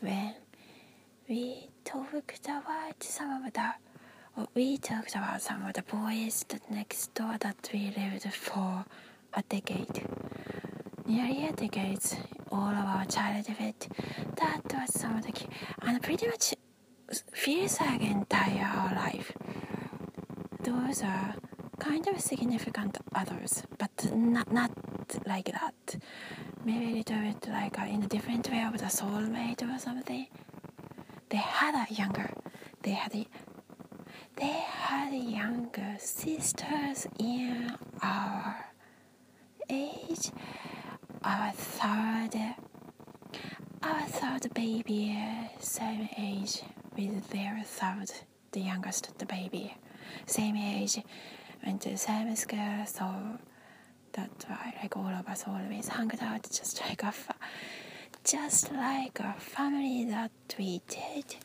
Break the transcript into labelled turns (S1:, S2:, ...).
S1: when we talked about some of the we talked about some of the boys that next door that we lived for a decade nearly a decade all of our childhood that was some of the and pretty much feels like entire our life. Those are kind of significant others but not not like that maybe a little bit like uh, in a different way of the soulmate or something. They had a younger they had a, they had younger sisters in our age. Our third our third baby same age with their third the youngest the baby. Same age went to the same school so that's why like all of us always hung out just like a fa- just like a family that we did